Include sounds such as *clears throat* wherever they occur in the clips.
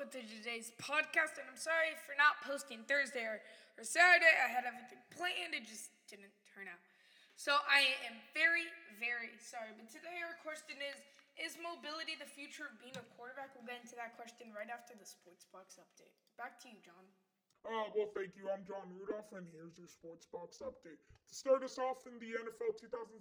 welcome to today's podcast. And I'm sorry for not posting Thursday or, or Saturday. I had everything planned, it just didn't turn out. So I am very, very sorry. But today our question is Is mobility the future of being a quarterback? We'll get into that question right after the Sports Box update. Back to you, John. Uh, well, thank you. I'm John Rudolph, and here's your Sports Box update. To start us off in the NFL 2017,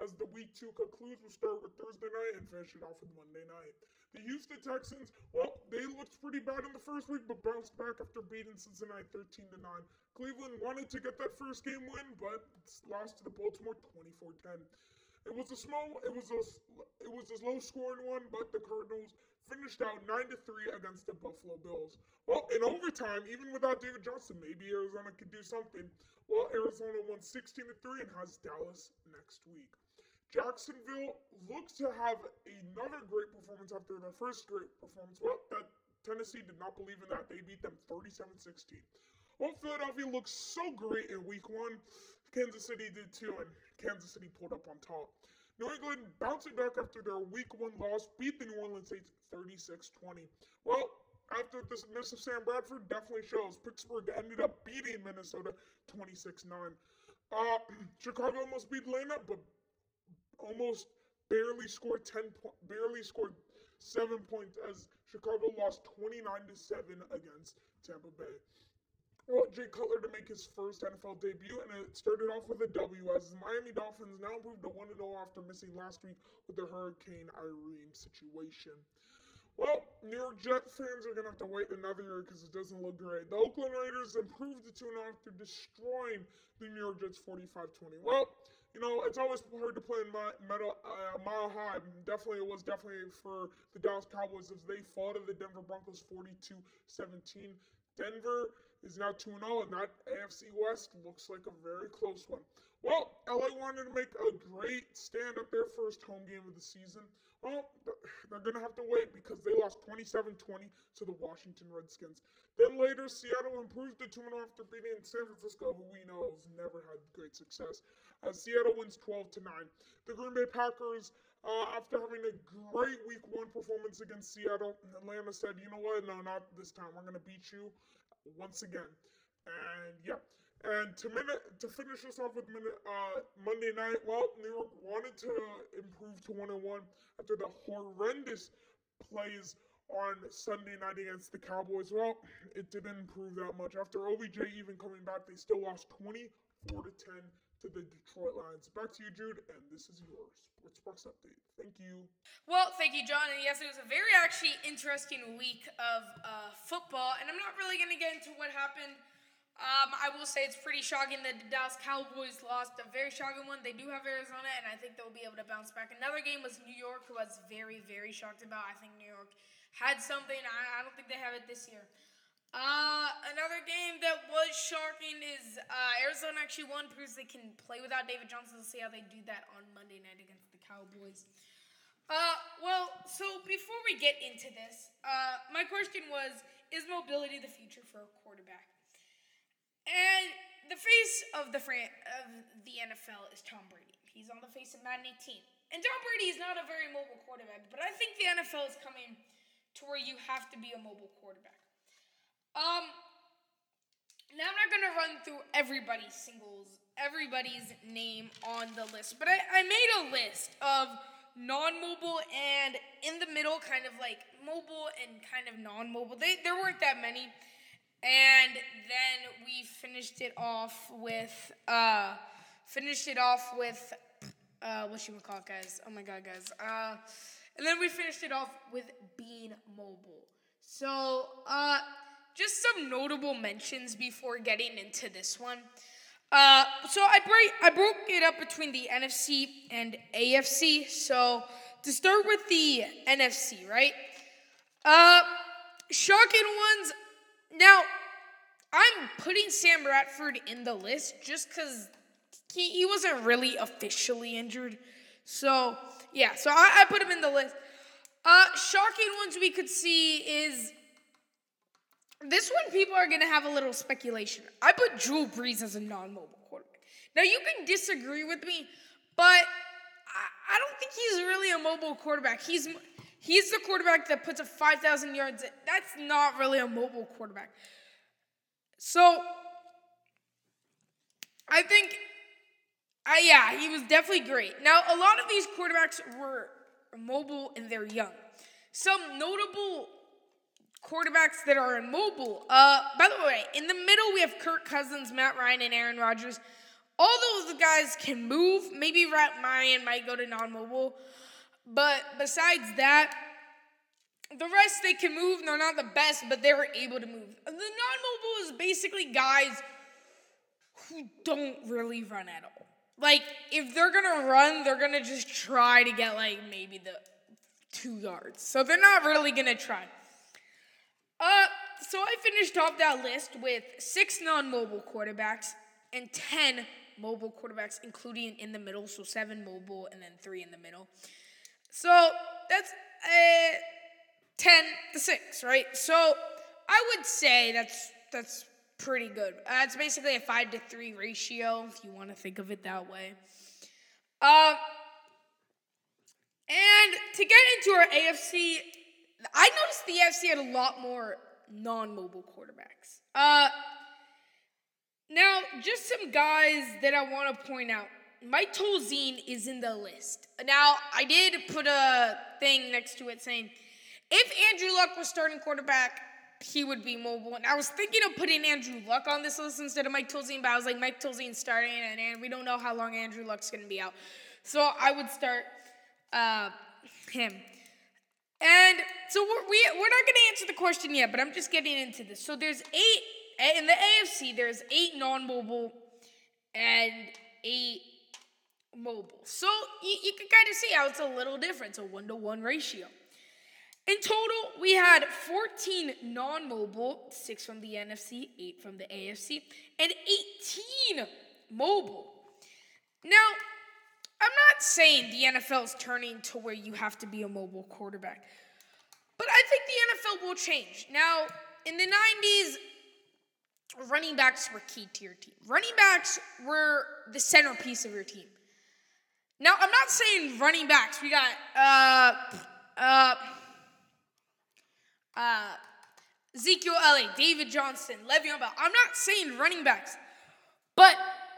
as the Week 2 concludes, we'll start with Thursday night and finish it off with Monday night. The Houston Texans, well, they looked pretty bad in the first week, but bounced back after beating Cincinnati 13 to 9. Cleveland wanted to get that first game win, but lost to the Baltimore 24 10. It was a small, it was a, it was a low scoring one, but the Cardinals finished out 9 to 3 against the Buffalo Bills. Well, in overtime, even without David Johnson, maybe Arizona could do something. Well, Arizona won 16 to 3 and has Dallas next week. Jacksonville looks to have another great performance after their first great performance. Well, that Tennessee did not believe in that. They beat them 37-16. Well, Philadelphia looks so great in week one. Kansas City did too, and Kansas City pulled up on top. New England bouncing back after their week one loss, beat the New Orleans Saints 36 20. Well, after this miss of Sam Bradford definitely shows. Pittsburgh ended up beating Minnesota 26 9. Uh, *clears throat* Chicago almost beat Atlanta, but almost barely scored 10 po- barely scored 7 points as Chicago lost 29 to 7 against Tampa Bay. Well, Jay Cutler to make his first NFL debut, and it started off with a W as the Miami Dolphins now improved to 1 0 after missing last week with the Hurricane Irene situation. Well, New York Jet fans are going to have to wait another year because it doesn't look great. The Oakland Raiders improved to 2 0 after destroying the New York Jets 45 20. Well, you know, it's always hard to play in my, metal, uh, mile high. Definitely, it was definitely for the Dallas Cowboys as they fought to the Denver Broncos 42 17. Denver is now 2 0, and that AFC West looks like a very close one. Well, LA wanted to make a great stand at their first home game of the season. Well, they're going to have to wait because they lost 27 20 to the Washington Redskins. Then later, Seattle improved to 2 0 after beating San Francisco, who we know has never had great success, as Seattle wins 12 9. The Green Bay Packers uh, after having a great week one performance against Seattle, Atlanta said, you know what? No, not this time. We're going to beat you once again. And yeah. And to minute to finish us off with minute, uh, Monday night, well, New York wanted to improve to one and one after the horrendous plays on Sunday night against the Cowboys. Well, it didn't improve that much. After OBJ even coming back, they still lost 24 to 10 to the Detroit Lions. Back to you, Jude, and this is your Sports Box update. Thank you. Well, thank you, John. And yes, it was a very actually interesting week of uh, football, and I'm not really going to get into what happened. Um, I will say it's pretty shocking that the Dallas Cowboys lost a very shocking one. They do have Arizona, and I think they'll be able to bounce back. Another game was New York, who I was very, very shocked about. I think New York had something. I, I don't think they have it this year. Uh, another game that was shocking is uh, Arizona actually won, proves they can play without David Johnson. We'll see how they do that on Monday night against the Cowboys. Uh, well, so before we get into this, uh, my question was Is mobility the future for a quarterback? And the face of the fran- of the NFL is Tom Brady. He's on the face of Madden 18. And Tom Brady is not a very mobile quarterback, but I think the NFL is coming to where you have to be a mobile quarterback. Um, now I'm not gonna run through everybody's singles, everybody's name on the list, but I, I made a list of non-mobile and in the middle, kind of like mobile and kind of non-mobile. They, there weren't that many. And then we finished it off with uh, finished it off with uh, what you would call it, guys. Oh my god, guys. Uh, and then we finished it off with being mobile. So uh, just some notable mentions before getting into this one. Uh, so I break I broke it up between the NFC and AFC. So to start with the NFC, right? Uh, shocking ones now, I'm putting Sam Bradford in the list just because he, he wasn't really officially injured. So, yeah, so I, I put him in the list. Uh, shocking ones we could see is this one people are going to have a little speculation. I put Drew Brees as a non mobile quarterback. Now, you can disagree with me, but I, I don't think he's really a mobile quarterback. He's He's the quarterback that puts up 5,000 yards. That's not really a mobile quarterback. So I think, uh, yeah, he was definitely great. Now, a lot of these quarterbacks were mobile and they're young. Some notable quarterbacks that are immobile. Uh, by the way, in the middle we have Kirk Cousins, Matt Ryan, and Aaron Rodgers. All those guys can move. Maybe Ryan might go to non-mobile, but besides that, the rest they can move. They're not the best, but they're able to move. The non-mobile is basically guys who don't really run at all. Like if they're gonna run, they're gonna just try to get like maybe the two yards. So they're not really gonna try. Uh, so I finished off that list with six non-mobile quarterbacks and ten mobile quarterbacks, including in the middle. So seven mobile and then three in the middle. So that's uh, ten to six, right? So I would say that's that's pretty good. Uh, it's basically a five to three ratio, if you want to think of it that way. Um, and to get into our AFC, I noticed the AFC had a lot more non-mobile quarterbacks. Uh, now, just some guys that I want to point out. Mike Tolzien is in the list. Now, I did put a thing next to it saying, if Andrew Luck was starting quarterback, he would be mobile. And I was thinking of putting Andrew Luck on this list instead of Mike Tolzien, but I was like, Mike Tolzien's starting, and, and we don't know how long Andrew Luck's going to be out. So I would start uh, him. And so we're, we, we're not going to answer the question yet, but I'm just getting into this. So there's eight, in the AFC, there's eight non mobile and eight mobile. So you, you can kind of see how it's a little different. It's a one to one ratio. In total, we had 14 non mobile, six from the NFC, eight from the AFC, and 18 mobile. Now, I'm not saying the NFL is turning to where you have to be a mobile quarterback, but I think the NFL will change. Now, in the 90s, running backs were key to your team. Running backs were the centerpiece of your team. Now, I'm not saying running backs. We got uh uh uh Ezekiel Elliott, David Johnson, Le'Veon Bell. I'm not saying running backs, but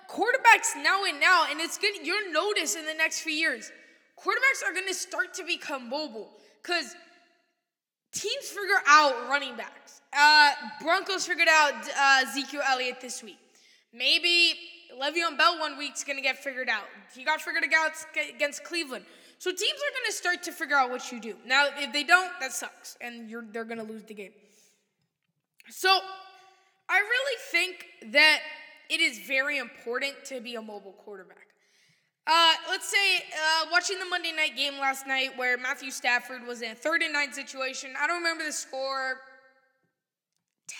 quarterbacks now and now, and it's good. You'll notice in the next few years, quarterbacks are to start to become mobile because teams figure out running backs. Uh, Broncos figured out uh, Ezekiel Elliott this week. Maybe Le'Veon Bell one week's to get figured out. He got figured out against Cleveland. So teams are going to start to figure out what you do. Now, if they don't, that sucks, and they're going to lose the game. So I really think that it is very important to be a mobile quarterback. Uh, let's say uh, watching the Monday night game last night where Matthew Stafford was in a third and nine situation. I don't remember the score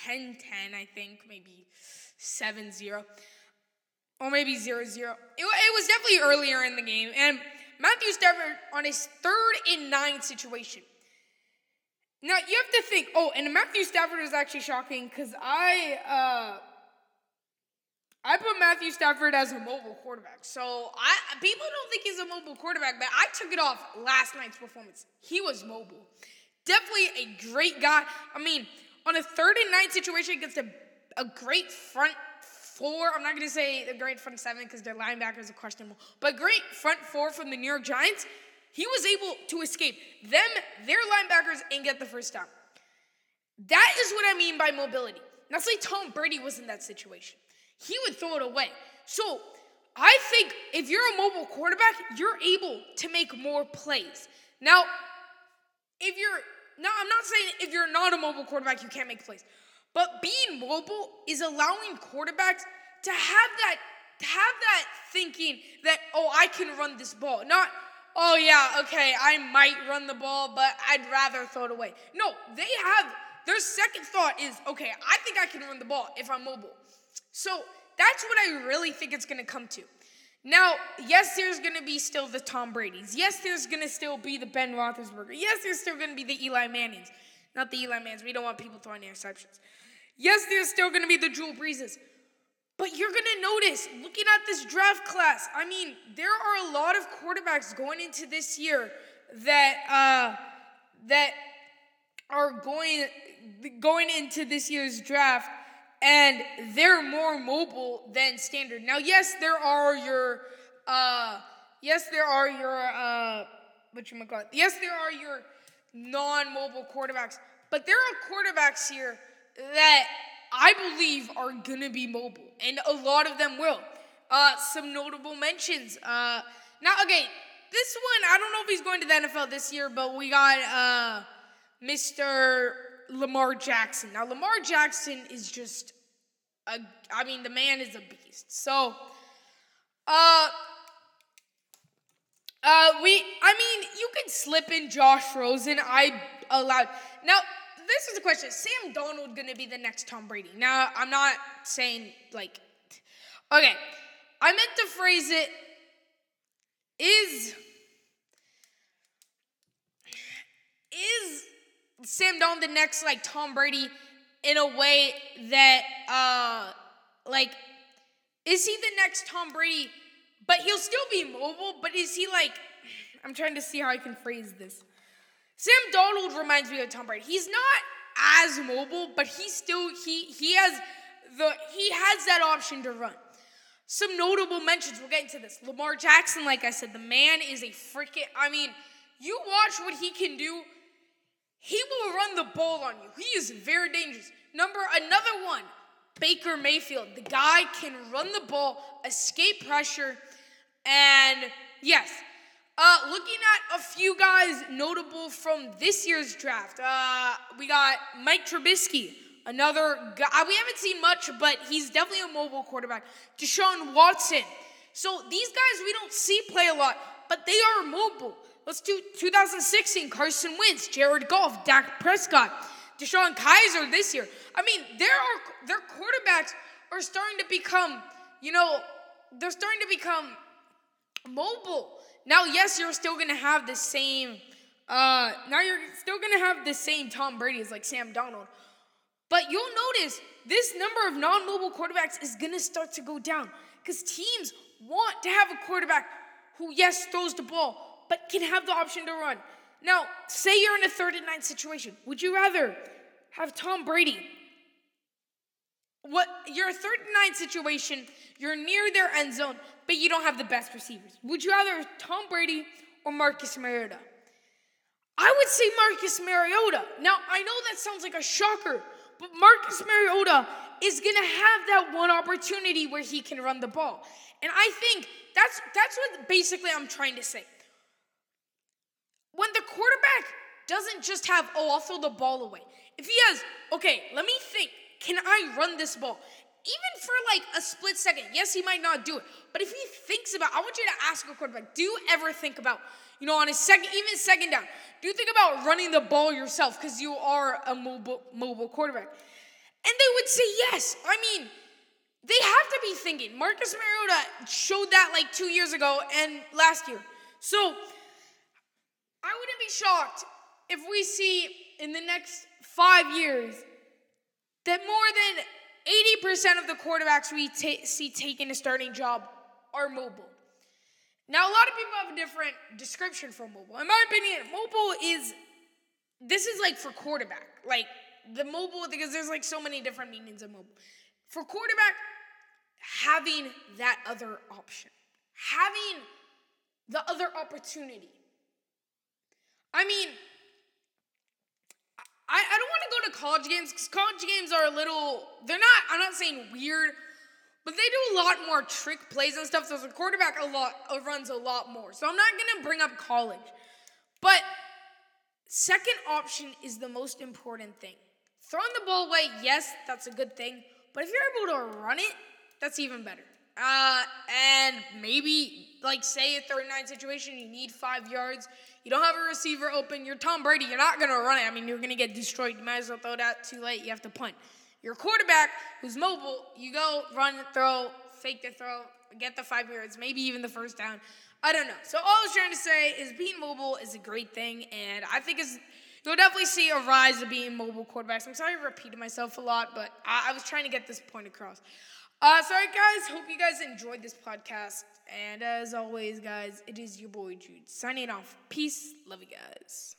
10 10, I think, maybe 7 0, or maybe 0 0. It, it was definitely earlier in the game. And Matthew Stafford on his third and nine situation. Now you have to think, oh, and Matthew Stafford is actually shocking because I. Uh, I put Matthew Stafford as a mobile quarterback. So I people don't think he's a mobile quarterback, but I took it off last night's performance. He was mobile. Definitely a great guy. I mean, on a third and nine situation against a, a great front four, I'm not gonna say the great front seven because their linebackers are questionable, but great front four from the New York Giants, he was able to escape them, their linebackers, and get the first down. That is what I mean by mobility. Now say Tom Brady was in that situation he would throw it away. So I think if you're a mobile quarterback, you're able to make more plays. Now, if you're now, I'm not saying if you're not a mobile quarterback, you can't make plays. But being mobile is allowing quarterbacks to have that have that thinking that oh I can run this ball. Not oh yeah, okay, I might run the ball, but I'd rather throw it away. No, they have their second thought is okay, I think I can run the ball if I'm mobile. So that's what I really think it's going to come to. Now, yes, there's going to be still the Tom Brady's. Yes, there's going to still be the Ben Roethlisberger. Yes, there's still going to be the Eli Mannings. Not the Eli Mannings. We don't want people throwing interceptions. Yes, there's still going to be the Drew Breezes, But you're going to notice, looking at this draft class, I mean, there are a lot of quarterbacks going into this year that uh, that are going going into this year's draft and they're more mobile than standard. Now, yes, there are your uh yes, there are your uh what you. Yes, there are your non-mobile quarterbacks, but there are quarterbacks here that I believe are gonna be mobile, and a lot of them will. Uh, some notable mentions. Uh, now, okay, this one I don't know if he's going to the NFL this year, but we got uh, Mr. Lamar Jackson. Now, Lamar Jackson is just a, I mean, the man is a beast. So, uh, uh, we, I mean, you could slip in Josh Rosen. I allowed. Now, this is the question: Sam Darnold gonna be the next Tom Brady? Now, I'm not saying like, okay, I meant to phrase it. Is is Sam Darnold the next like Tom Brady in a way that uh like is he the next Tom Brady but he'll still be mobile but is he like I'm trying to see how I can phrase this. Sam Darnold reminds me of Tom Brady. He's not as mobile but he still he he has the he has that option to run. Some notable mentions, we'll get into this. Lamar Jackson, like I said, the man is a freaking I mean, you watch what he can do he will run the ball on you. He is very dangerous. Number another one, Baker Mayfield. The guy can run the ball, escape pressure, and yes. Uh, looking at a few guys notable from this year's draft, uh, we got Mike Trubisky, another guy. We haven't seen much, but he's definitely a mobile quarterback. Deshaun Watson. So these guys we don't see play a lot, but they are mobile. Let's do 2016 Carson Wentz, Jared Goff, Dak Prescott, DeShone Kizer this year. I mean, there are their quarterbacks are starting to become, you know, they're starting to become mobile. Now, yes, you're still gonna have the same. Uh, now you're still gonna have the same Tom Brady as like Sam Darnold, but you'll notice this number of non-mobile quarterbacks is gonna start to go down because teams want to have a quarterback who, yes, throws the ball, but can have the option to run. Now, say you're in a third and nine situation. Would you rather have Tom Brady? What you're a third and nine situation, you're near their end zone, but you don't have the best receivers. Would you rather Tom Brady or Marcus Mariota? I would say Marcus Mariota. Now, I know that sounds like a shocker, but Marcus Mariota is going to have that one opportunity where he can run the ball. And I think that's that's what basically I'm trying to say when the quarterback doesn't just have, oh, I'll throw the ball away. If he has, okay, let me think, can I run this ball? Even for like a split second, yes, he might not do it, but if he thinks about, I want you to ask a quarterback, do you ever think about, you know, on a second, even second down, do you think about running the ball yourself because you are a mobile, mobile quarterback? And they would say yes. I mean, they have to be thinking. Marcus Mariota showed that like two years ago and last year. So I wouldn't be shocked if we see in the next five years that more than 80% of the quarterbacks we ta- see taking a starting job are mobile. Now, a lot of people have a different description for mobile. In my opinion, mobile is this is like for quarterback, like the mobile because there's like so many different meanings of mobile. For quarterback, having that other option, having the other opportunity. I mean, I, I don't want to go to college games because college games are a little, they're not, I'm not saying weird, but they do a lot more trick plays and stuff. So the quarterback a lot uh, runs a lot more. So I'm not going to bring up college. But second option is the most important thing. Throwing the ball away, yes, that's a good thing. But if you're able to run it, that's even better. Uh, and maybe, like, say a third and nine situation, you need five yards. You don't have a receiver open. You're Tom Brady. You're not going to run it. I mean, you're going to get destroyed. You might as well throw it out too late. You have to punt. Your quarterback, who's mobile, you go run, throw, fake the throw, get the five yards, maybe even the first down. I don't know. So all I was trying to say is being mobile is a great thing, and I think it's you'll definitely see a rise of being mobile quarterbacks. I'm sorry I repeated myself a lot, but I, I was trying to get this point across. Uh, sorry, guys. Hope you guys enjoyed this podcast. And as always, guys, it is your boy Jude signing off. Peace. Love you guys.